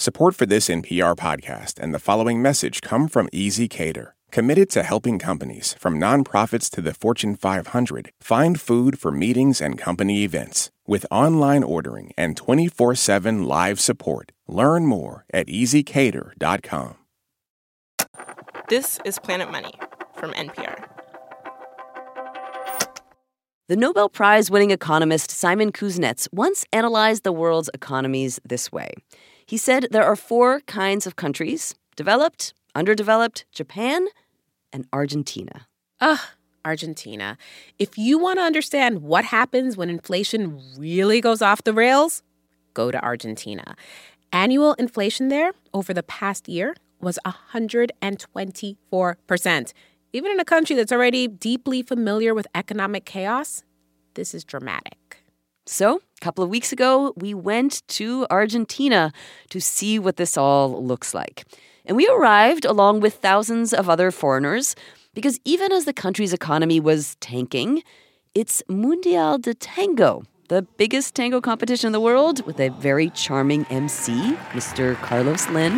Support for this NPR podcast and the following message come from ezCater, committed to helping companies, from nonprofits to the Fortune 500, find food for meetings and company events. With online ordering and 24 7 live support, learn more at ezCater.com. This is Planet Money from NPR. The Nobel Prize winning economist Simon Kuznets once analyzed the world's economies this way. He said there are four kinds of countries developed, underdeveloped, Japan, and Argentina. Ugh, Argentina. If you want to understand what happens when inflation really goes off the rails, go to Argentina. Annual inflation there over the past year was 124%. Even in a country that's already deeply familiar with economic chaos, this is dramatic. So, a couple of weeks ago, we went to Argentina to see what this all looks like. And we arrived along with thousands of other foreigners because even as the country's economy was tanking, it's Mundial de Tango, the biggest tango competition in the world, with a very charming MC, Mr. Carlos Lin.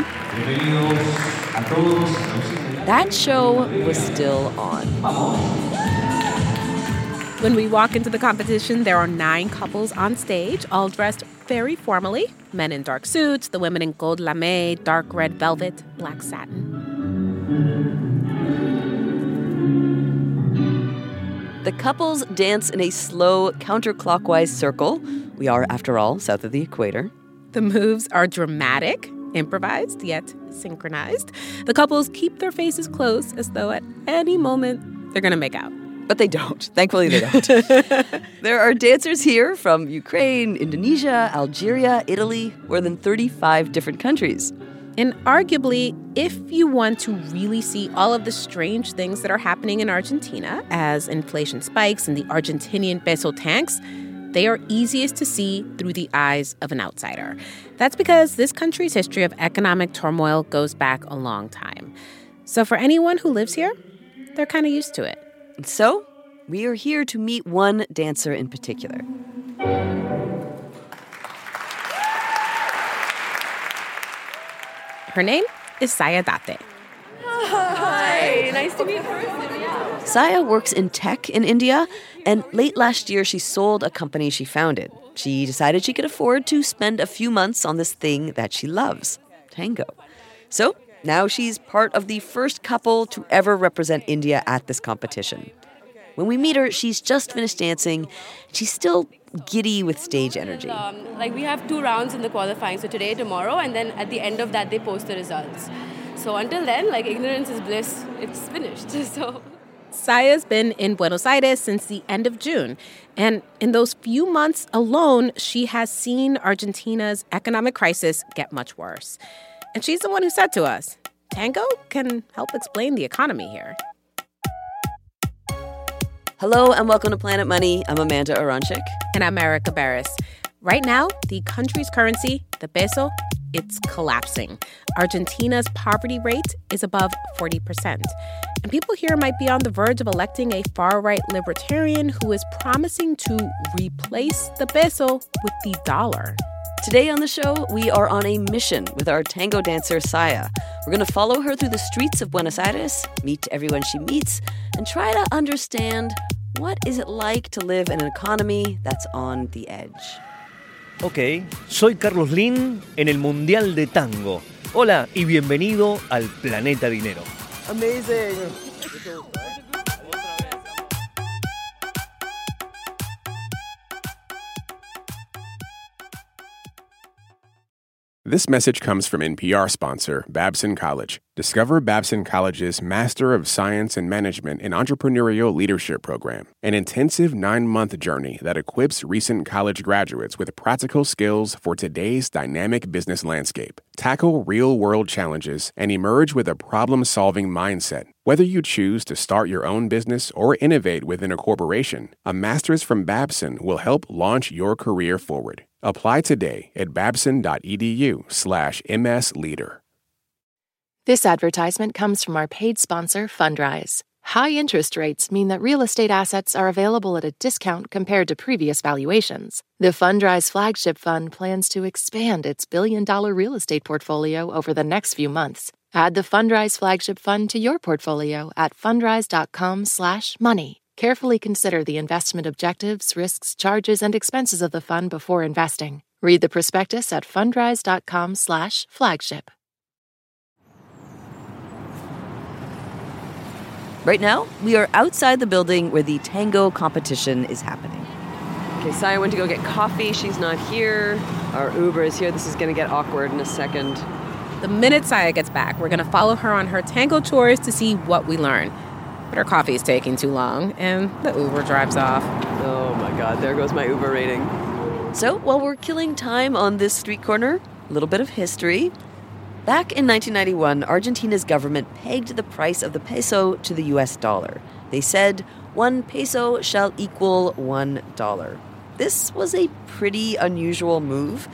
That show was still on. When we walk into the competition, there are nine couples on stage, all dressed very formally men in dark suits, the women in gold lame, dark red velvet, black satin. The couples dance in a slow counterclockwise circle. We are, after all, south of the equator. The moves are dramatic, improvised, yet synchronized. The couples keep their faces close as though at any moment they're going to make out. But they don't. Thankfully, they don't. there are dancers here from Ukraine, Indonesia, Algeria, Italy, more than 35 different countries. And arguably, if you want to really see all of the strange things that are happening in Argentina as inflation spikes and the Argentinian peso tanks, they are easiest to see through the eyes of an outsider. That's because this country's history of economic turmoil goes back a long time. So for anyone who lives here, they're kind of used to it. So, we are here to meet one dancer in particular. Her name is Saya Date. Hi, nice to meet you. Saya works in tech in India, and late last year she sold a company she founded. She decided she could afford to spend a few months on this thing that she loves tango. So now she's part of the first couple to ever represent India at this competition. When we meet her, she's just finished dancing. She's still giddy with stage energy. Um, like we have two rounds in the qualifying, so today, tomorrow, and then at the end of that, they post the results. So until then, like ignorance is bliss. It's finished. So. Saya's been in Buenos Aires since the end of June. And in those few months alone, she has seen Argentina's economic crisis get much worse. And she's the one who said to us, tango can help explain the economy here. Hello and welcome to Planet Money. I'm Amanda Aronczyk. And I'm Erika Beras. Right now, the country's currency, the peso, it's collapsing. Argentina's poverty rate is above 40%. And people here might be on the verge of electing a far right libertarian who is promising to replace the peso with the dollar. Today on the show, we are on a mission with our tango dancer Saya. We're going to follow her through the streets of Buenos Aires, meet everyone she meets, and try to understand what is it like to live in an economy that's on the edge. Ok, soy Carlos Lin en el Mundial de Tango. Hola y bienvenido al Planeta Dinero. Amazing. This message comes from NPR sponsor Babson College. Discover Babson College's Master of Science and Management and Entrepreneurial Leadership program, an intensive nine month journey that equips recent college graduates with practical skills for today's dynamic business landscape. Tackle real world challenges and emerge with a problem solving mindset. Whether you choose to start your own business or innovate within a corporation, a master's from Babson will help launch your career forward. Apply today at babson.edu/msleader. This advertisement comes from our paid sponsor, Fundrise. High interest rates mean that real estate assets are available at a discount compared to previous valuations. The Fundrise flagship fund plans to expand its billion dollar real estate portfolio over the next few months. Add the Fundrise flagship fund to your portfolio at fundrise.com/money. Carefully consider the investment objectives, risks, charges, and expenses of the fund before investing. Read the prospectus at fundrise.com/flagship. Right now, we are outside the building where the tango competition is happening. Okay, Saya went to go get coffee. She's not here. Our Uber is here. This is going to get awkward in a second. The minute Saya gets back, we're going to follow her on her tango chores to see what we learn. But her coffee is taking too long, and the Uber drives off. Oh my god, there goes my Uber rating. So, while we're killing time on this street corner, a little bit of history. Back in 1991, Argentina's government pegged the price of the peso to the US dollar. They said, one peso shall equal one dollar. This was a pretty unusual move.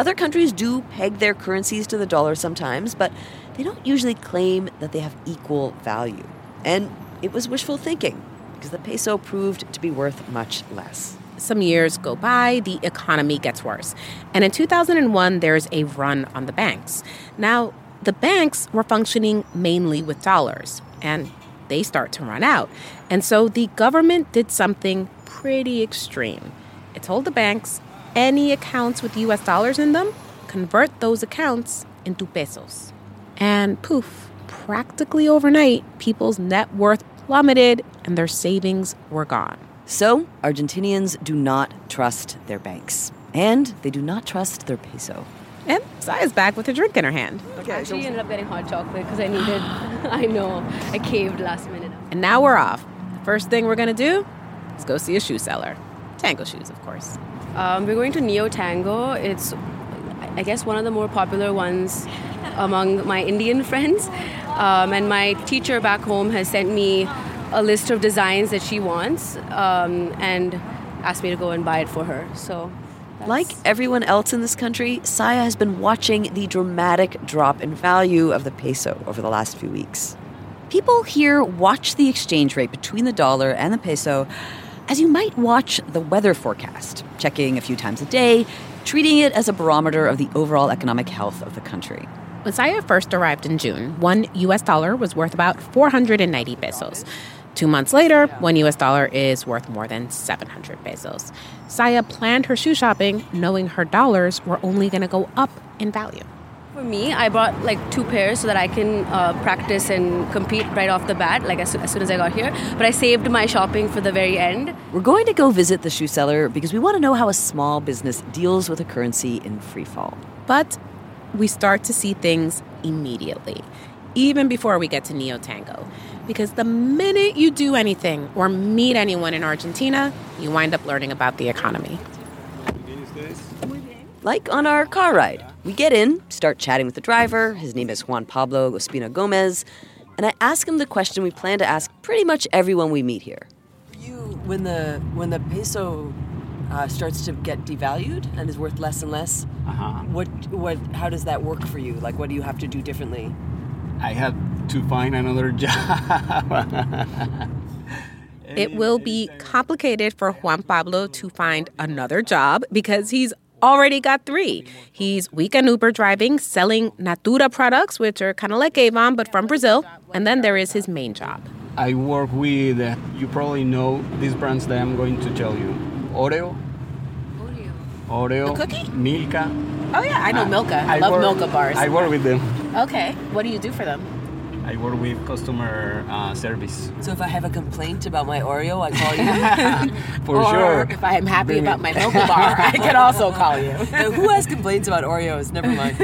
Other countries do peg their currencies to the dollar sometimes, but they don't usually claim that they have equal value. And it was wishful thinking, because the peso proved to be worth much less. Some years go by, the economy gets worse. And in 2001, there's a run on the banks. Now, the banks were functioning mainly with dollars, and they start to run out. And so the government did something pretty extreme. It told the banks any accounts with US dollars in them, convert those accounts into pesos. And poof, practically overnight, people's net worth plummeted and their savings were gone. So, Argentinians do not trust their banks. And they do not trust their peso. And Saya's back with a drink in her hand. Okay, I actually ended up getting hot chocolate because I needed, I know, I caved last minute. And now we're off. The first thing we're gonna do is go see a shoe seller. Tango shoes, of course. Um, we're going to Neo Tango. It's, I guess, one of the more popular ones among my Indian friends. Um, and my teacher back home has sent me a list of designs that she wants um, and asked me to go and buy it for her. So. Like everyone else in this country, Saya has been watching the dramatic drop in value of the peso over the last few weeks. People here watch the exchange rate between the dollar and the peso as you might watch the weather forecast, checking a few times a day, treating it as a barometer of the overall economic health of the country. When Saya first arrived in June, one US dollar was worth about 490 pesos. Two months later, one US dollar is worth more than 700 pesos. Saya planned her shoe shopping knowing her dollars were only going to go up in value. For me, I bought like two pairs so that I can uh, practice and compete right off the bat, like as, as soon as I got here. But I saved my shopping for the very end. We're going to go visit the shoe seller because we want to know how a small business deals with a currency in free fall. But we start to see things immediately, even before we get to Neo Tango. Because the minute you do anything or meet anyone in Argentina, you wind up learning about the economy. Like on our car ride. We get in, start chatting with the driver. His name is Juan Pablo Ospina Gomez. And I ask him the question we plan to ask pretty much everyone we meet here. You, when the when the peso uh, starts to get devalued and is worth less and less, Uh-huh. what what how does that work for you? Like, what do you have to do differently? I have to find another job. It will be complicated for Juan Pablo to find another job because he's already got three. He's weekend Uber driving, selling Natura products, which are kind of like Avon, but from Brazil. And then there is his main job. I work with, uh, you probably know these brands that I'm going to tell you. Oreo. Oreo. The cookie? Milka. Oh, yeah, I know Milka. I, love work- Milka bars. I work with them. okay, what do you do for them? I work with customer uh, service. So if I have a complaint about my Oreo, I call you. For or sure. if I'm happy Bring about it. my Milka bar, I can also call you. Now, who has complaints about Oreos? Never mind.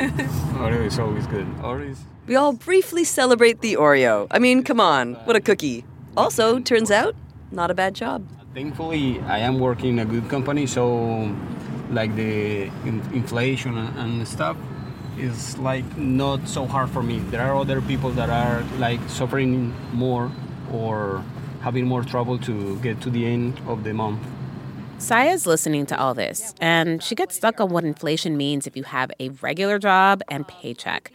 Oreo is always good. Oreo is We all briefly celebrate the Oreo. I mean, come on, what a cookie. Also, turns out, not a bad job. Thankfully, I am working in a good company, so like the in- inflation and, and stuff is like not so hard for me. There are other people that are like suffering more or having more trouble to get to the end of the month. Saya's listening to all this, and she gets stuck on what inflation means if you have a regular job and paycheck.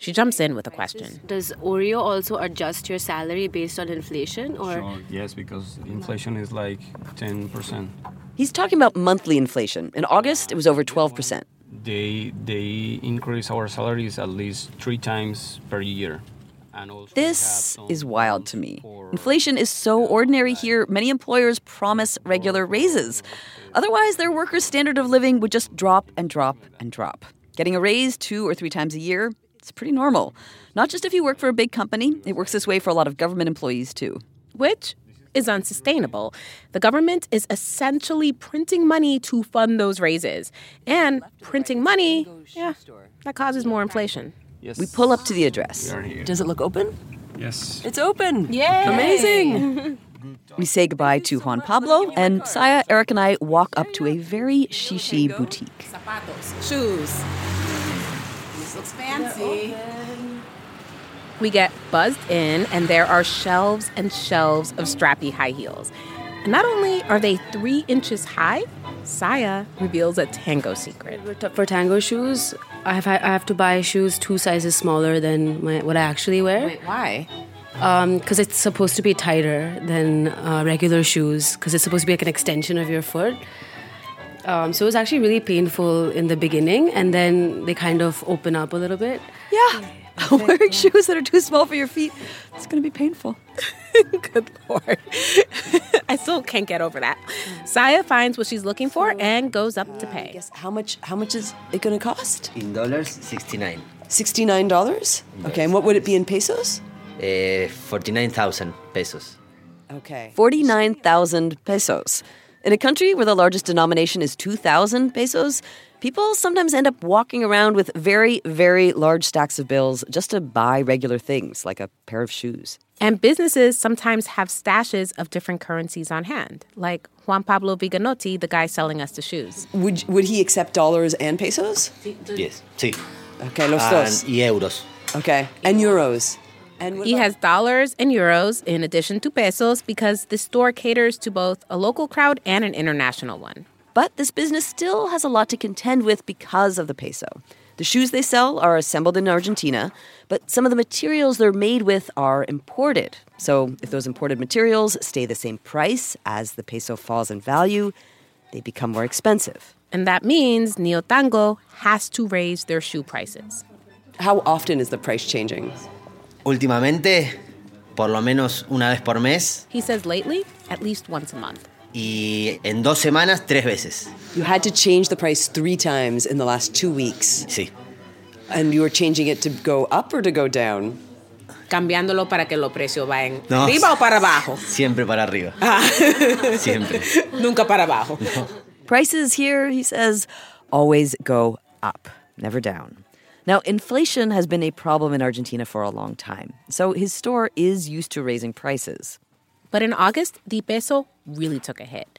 She jumps in with a question. Does Oreo also adjust your salary based on inflation or Sure, yes, because inflation is like 10%. He's talking about monthly inflation. In August, it was over 12%. They they increase our salaries at least three times per year. And also This is wild to me. Inflation is so ordinary here, many employers promise regular raises. Otherwise, their workers' standard of living would just drop and drop and drop. Getting a raise two or three times a year, it's pretty normal. Not just if you work for a big company, it works this way for a lot of government employees too. which is unsustainable. The government is essentially printing money to fund those raises. And printing money, yeah, that causes more inflation. Yes. We pull up to the address. We are here. Does it look open? Yes. It's open. Yay! Amazing. We say goodbye to Juan Pablo, and Saya, Erika, and I walk up to a very shishi boutique. Zapatos, shoes. This looks fancy. We get buzzed in, and there are shelves and shelves of strappy high heels. And not only are they three inches high, Saya reveals a tango secret. for, tango shoes? I have I have to buy shoes two sizes smaller than my, what I actually wear Wait, why? because it's supposed to be tighter than uh, regular shoes because it's supposed to be like an extension of your foot. Um, so it was actually really painful in the beginning, and then they kind of open up a little bit. Yeah, wearing shoes that are too small for your feet, it's going to be painful. Good lord. I still can't get over that. Saya finds what she's looking for and goes up to pay. Yes. How much? How much is it going to cost? In dollars, 69. Sixty-nine dollars. Okay. And what would it be in pesos? Uh, 49,000 pesos. Okay. 49,000 pesos. In a country where the largest denomination is 2,000 pesos, people sometimes end up walking around with very, very large stacks of bills just to buy regular things like a pair of shoes. And businesses sometimes have stashes of different currencies on hand, like Juan Pablo Viganotti, the guy selling us the shoes. Would Would he accept dollars and pesos? Yes, sí. Okay. Los ah, dos. y euros. Okay. And euros. And He about- has dollars and euros in addition to pesos because the store caters to both a local crowd and an international one. But this business still has a lot to contend with because of the peso. The shoes they sell are assembled in Argentina, but some of the materials they're made with are imported. So if those imported materials stay the same price as the peso falls in value, they become more expensive. And that means Neo Tango has to raise their shoe prices. How often is the price changing? Últimamente, por lo menos una vez por mes He says lately, at least once a month. y en dos semanas tres veces. You had to change the price three times in the last two weeks, Sí. and you were changing it to go up or to go down. Cambiándolo para que los precios vayan No. arriba o para abajo. Siempre para arriba. Siempre. Nunca para abajo. Prices here, he says, always go up, never down. Now, inflation has been a problem in Argentina for a long time, so his store is used to raising prices. But in August, the peso really took a hit.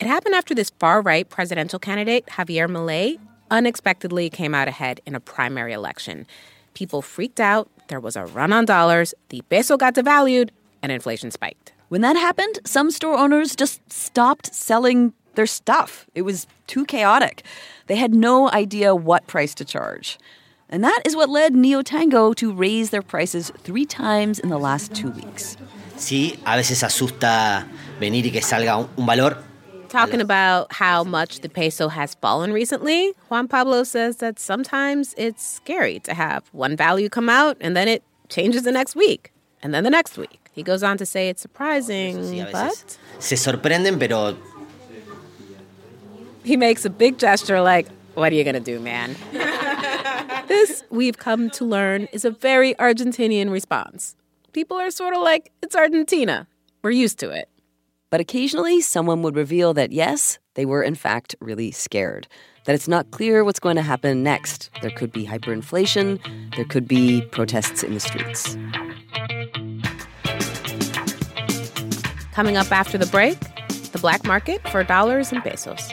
It happened after this far right presidential candidate, Javier Milei, unexpectedly came out ahead in a primary election. People freaked out, there was a run on dollars, the peso got devalued, and inflation spiked. When that happened, some store owners just stopped selling their stuff. It was too chaotic. They had no idea what price to charge. And that is what led Neo Tango to raise their prices three times in the last two weeks. Sí, a veces asusta venir y que salga un, un valor. Talking about how much the peso has fallen recently, Juan Pablo says that sometimes it's scary to have one value come out and then it changes the next week, and then the next week. He goes on to say it's surprising, Sí, but se sorprenden, pero he makes a big gesture like, What are you gonna do, man? This, we've come to learn, is a very Argentinian response. People are sort of like, It's Argentina. We're used to it. But occasionally, someone would reveal that yes, they were in fact really scared. That it's not clear what's going to happen next. There could be hyperinflation, there could be protests in the streets. Coming up after the break, the black market for dollars and pesos.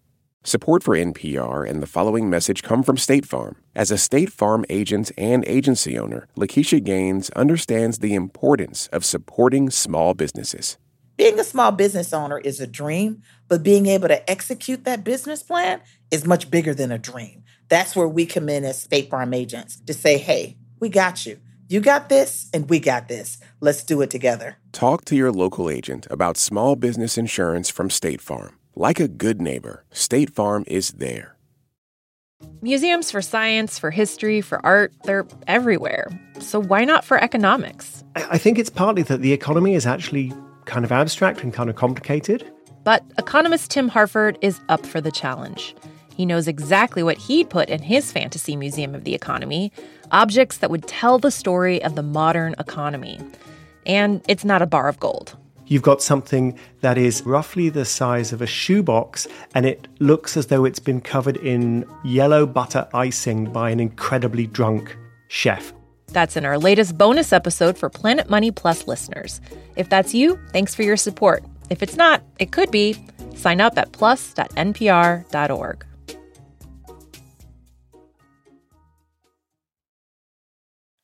Support for NPR and the following message come from State Farm. As a State Farm agent and agency owner, Lakeisha Gaines understands the importance of supporting small businesses. Being a small business owner is a dream, but being able to execute that business plan is much bigger than a dream. That's where we come in as State Farm agents to say, hey, we got you. You got this, and we got this. Let's do it together. Talk to your local agent about small business insurance from State Farm. Like a good neighbor, State Farm is there. Museums for science, for history, for art, they're everywhere. So why not for economics? I think it's partly that the economy is actually kind of abstract and kind of complicated. But economist Tim Harford is up for the challenge. He knows exactly what he'd put in his fantasy museum of the economy objects that would tell the story of the modern economy. And it's not a bar of gold. You've got something that is roughly the size of a shoebox, and it looks as though it's been covered in yellow butter icing by an incredibly drunk chef. That's in our latest bonus episode for Planet Money Plus listeners. If that's you, thanks for your support. If it's not, it could be. Sign up at plus.npr.org.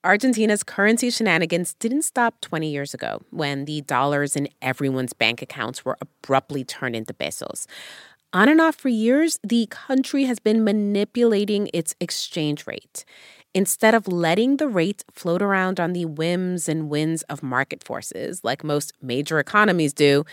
Argentina's currency shenanigans didn't stop 20 years ago when the dollars in everyone's bank accounts were abruptly turned into pesos. On and off for years, the country has been manipulating its exchange rate. Instead of letting the rate float around on the whims and winds of market forces, like most major economies do,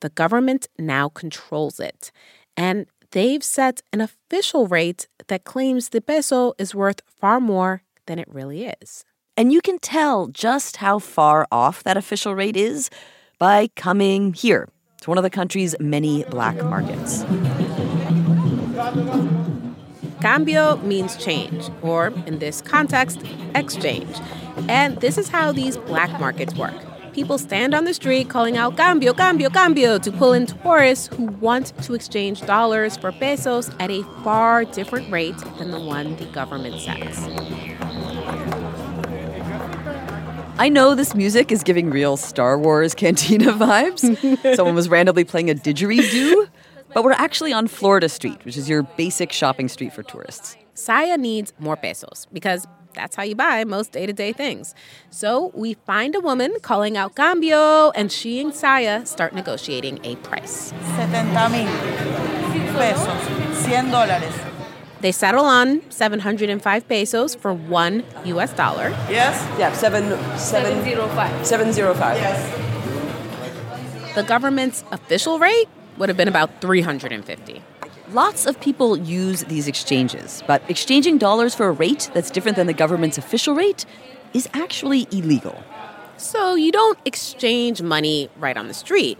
the government now controls it. And they've set an official rate that claims the peso is worth far more than it really is. And you can tell just how far off that official rate is by coming here to one of the country's many black markets. Cambio means change, or in this context, exchange. And this is how these black markets work. People stand on the street calling out cambio, cambio, cambio to pull in tourists who want to exchange dollars for pesos at a far different rate than the one the government sets. I know this music is giving real Star Wars cantina vibes. Someone was randomly playing a didgeridoo. But we're actually on Florida Street, which is your basic shopping street for tourists. Saya needs more pesos because that's how you buy most day to day things. So we find a woman calling out cambio, and she and Saya start negotiating a price. 70 mil pesos, 100 dólares. They settle on 705 pesos for one US dollar. Yes? Yeah, seven, seven, 705. 705. Yes. The government's official rate would have been about 350. Lots of people use these exchanges, but exchanging dollars for a rate that's different than the government's official rate is actually illegal. So you don't exchange money right on the street.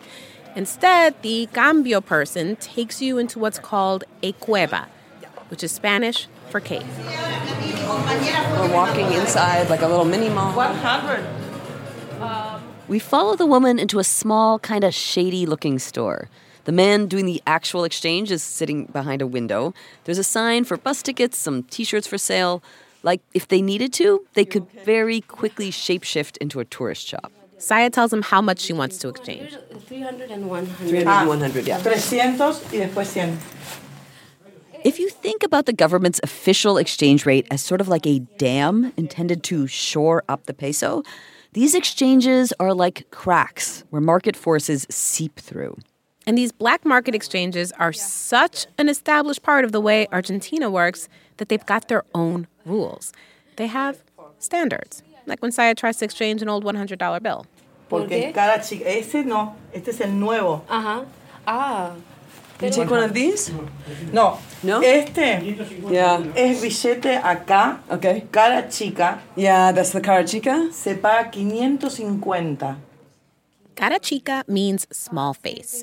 Instead, the cambio person takes you into what's called a cueva, which is Spanish for cave. We're walking inside like a little mini mall. 100. We follow the woman into a small, kind of shady looking store. The man doing the actual exchange is sitting behind a window. There's a sign for bus tickets, some t shirts for sale. Like, if they needed to, they could very quickly shapeshift into a tourist shop. Saya tells him how much she wants to exchange. 300 and 100. 300 and 100, yeah. Ah, 300 y después 100. If you think about the government's official exchange rate as sort of like a dam intended to shore up the peso, these exchanges are like cracks where market forces seep through. And these black market exchanges are such an established part of the way Argentina works that they've got their own rules. They have standards, like when Saya tries to exchange an old $100 bill. Porque es cara chica. Ese no, este es el nuevo. Uh-huh. Ah. You take one of these? No. No? Este Yeah. es billete acá, Okay. cara chica, Yeah, that's the cara chica. se paga 550. Cara chica means small face.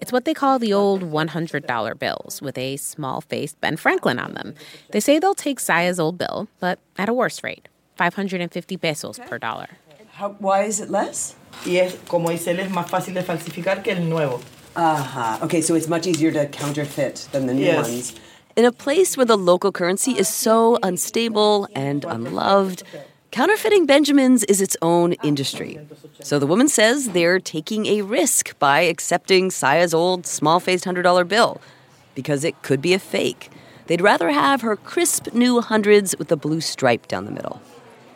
It's what they call the old $100 bills with a small faced Ben Franklin on them. They say they'll take Saya's old bill, but at a worse rate 550 pesos per dollar. How, why is it less? Y es, como dice él, es más fácil de falsificar que el nuevo. Aha. Okay, so it's much easier to counterfeit than the new Yes. ones. In a place where the local currency is so unstable and unloved, counterfeiting Benjamins is its own industry. So the woman says they're taking a risk by accepting Saya's old small faced $100 bill because it could be a fake. They'd rather have her crisp new hundreds with a blue stripe down the middle.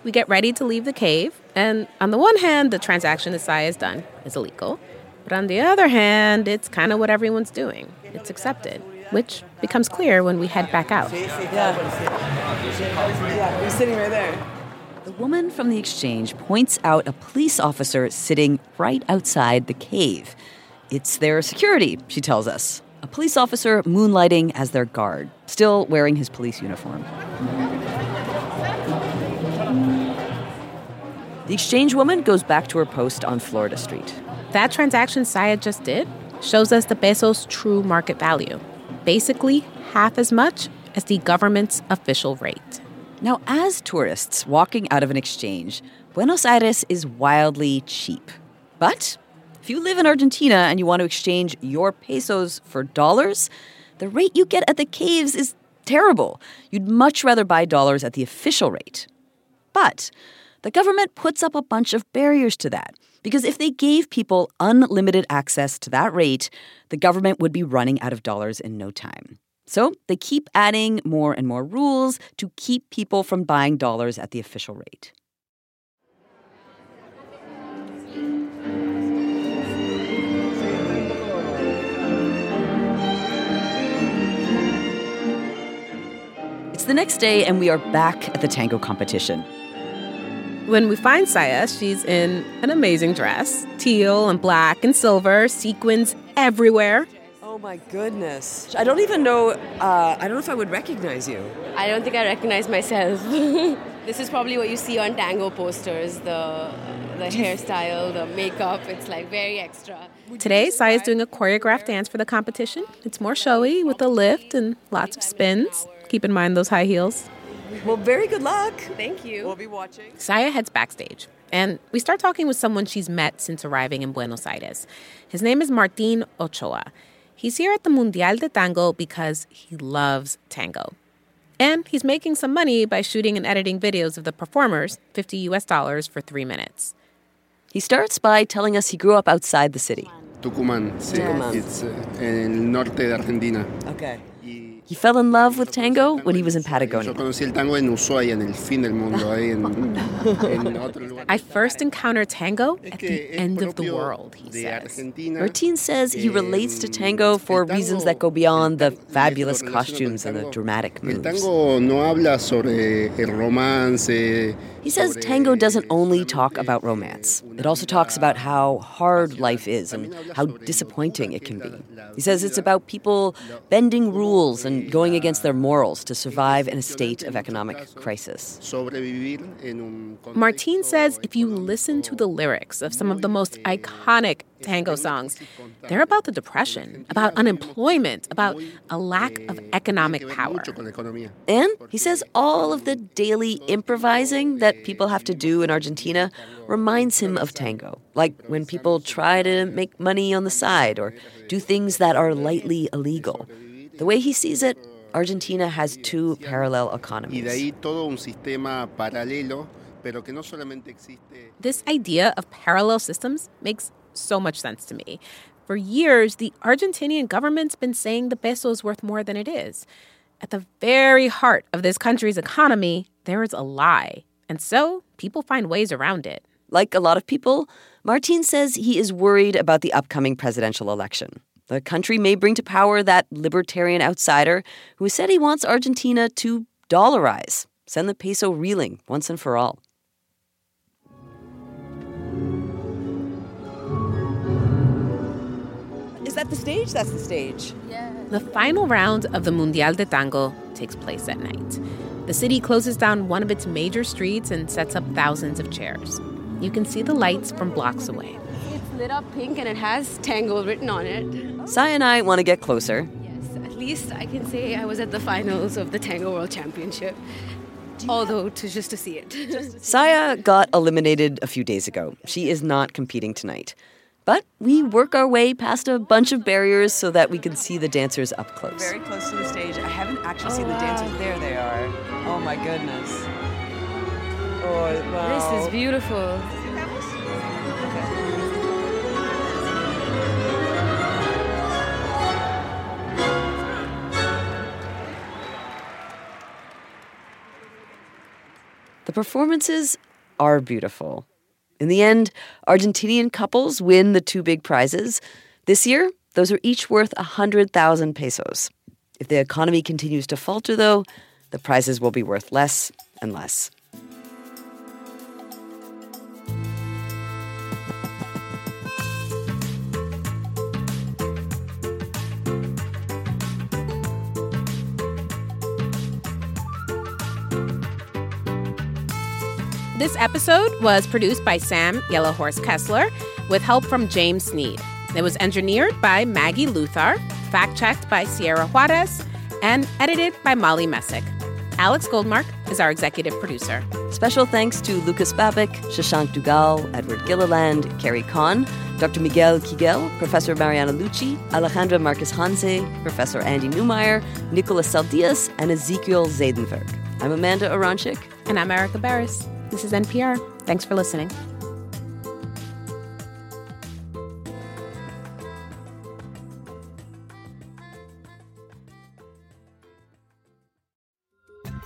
We get ready to leave the cave, and on the one hand, the transaction that Saya has done is illegal. But on the other hand, it's kind of what everyone's doing. It's accepted, which becomes clear when we head back out. Yeah. Yeah, he's sitting right there. The woman from the exchange points out a police officer sitting right outside the cave. It's their security, she tells us. A police officer moonlighting as their guard, still wearing his police uniform. The exchange woman goes back to her post on Florida Street. That transaction Saya just did shows us the peso's true market value. Basically, half as much as the government's official rate. Now, as tourists walking out of an exchange, Buenos Aires is wildly cheap. But if you live in Argentina and you want to exchange your pesos for dollars, the rate you get at the caves is terrible. You'd much rather buy dollars at the official rate. But the government puts up a bunch of barriers to that. Because if they gave people unlimited access to that rate, the government would be running out of dollars in no time. So they keep adding more and more rules to keep people from buying dollars at the official rate. It's the next day, and we are back at the tango competition. When we find Saya, she's in an amazing dress teal and black and silver, sequins everywhere. Oh my goodness. I don't even know, uh, I don't know if I would recognize you. I don't think I recognize myself. this is probably what you see on tango posters the the hairstyle, the makeup. It's like very extra. Today, Saya is doing a choreographed dance for the competition. It's more showy with a lift and lots of spins. Keep in mind those high heels. Well, very good luck. Thank you. We'll be watching. Saya heads backstage, and we start talking with someone she's met since arriving in Buenos Aires. His name is Martin Ochoa. He's here at the Mundial de Tango because he loves tango. And he's making some money by shooting and editing videos of the performers, 50 US dollars for three minutes. He starts by telling us he grew up outside the city. Tucumán, sí. Tucumán. It's uh, en el norte de Argentina. Okay. He fell in love with tango when he was in Patagonia. Yo conocí el tango en Ushuaia, en el fin del mundo, ahí en, en otro lugar. I first encountered tango at the end of the world, he says. Martin says he relates to tango for reasons that go beyond the fabulous costumes and the dramatic moves. tango no habla sobre el romance. He says tango doesn't only talk about romance. It also talks about how hard life is and how disappointing it can be. He says it's about people bending rules and going against their morals to survive in a state of economic crisis. Sobrevivir Martin says if you listen to the lyrics of some of the most iconic tango songs, they're about the depression, about unemployment, about a lack of eh, economic power. con la economía. And he says all of the daily improvising that people have to do in Argentina reminds him of tango. Like when people try to make money on the side or do things that are lightly illegal. The way he sees it, Argentina has two parallel economies. ahí todo un sistema paralelo, pero que no solamente existe. This idea of parallel systems makes so much sense to me. For years, the Argentinian government's been saying the peso is worth more than it is. At the very heart of this country's economy, there is a lie. And so people find ways around it. Like a lot of people, Martin says he is worried about the upcoming presidential election. The country may bring to power that libertarian outsider who has said he wants Argentina to dollarize, send the peso reeling once and for all. Is that the stage? That's the stage. The final round of the Mundial de Tango takes place at night. The city closes down one of its major streets and sets up thousands of chairs. You can see the lights from blocks away. It's lit up pink and it has tango written on it. Sai and I want to get closer. Yes, at least I can say I was at the finals of the Tango World Championship. although to just to see it. Saya got eliminated a few days ago. She is not competing tonight. But we work our way past a bunch of barriers so that we can see the dancers up close. Very close to the stage. I haven't actually Oh, seen the wow. dancers. There they are. Oh my goodness. Oh wow. This is beautiful. The performances are beautiful. In the end, Argentinian couples win the two big prizes. This year, those are each worth 100,000 pesos. If the economy continues to falter, though, the prizes will be worth less and less. This episode was produced by Sam Yellowhorse Kesler with help from James Sneed. It was engineered by Maggie Luthar, fact checked by Sierra Juarez, and edited by Molly Messick. Alex Goldmark is our executive producer. Special thanks to Lucas Babik, Shashank Dugal, Edward Gilliland, Carrie Kahn, Dr. Miguel Kiguel, Professor Mariana Lucci, Alejandra Marquez Hanse, Professor Andy Neumeyer, Nicolas Saldias, and Ezekiel Zaydenberg. I'm Amanda Aronczyk. And I'm Erika Beras. This is NPR. Thanks for listening.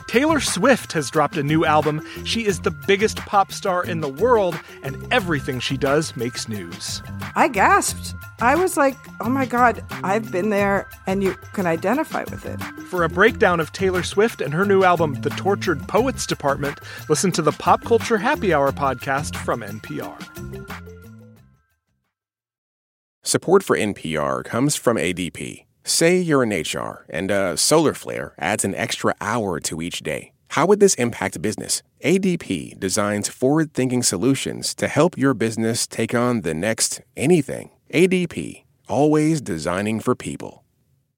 Taylor Swift has dropped a new album. She is the biggest pop star in the world, and everything she does makes news. I gasped. I was like, oh my God, I've been there and you can identify with it. For a breakdown of Taylor Swift and her new album, The Tortured Poets Department, listen to the Pop Culture Happy Hour podcast from NPR. Support for NPR comes from ADP. Say you're in HR and a solar flare adds an extra hour to each day. How would this impact business? ADP designs forward thinking solutions to help your business take on the next anything. ADP, always designing for people.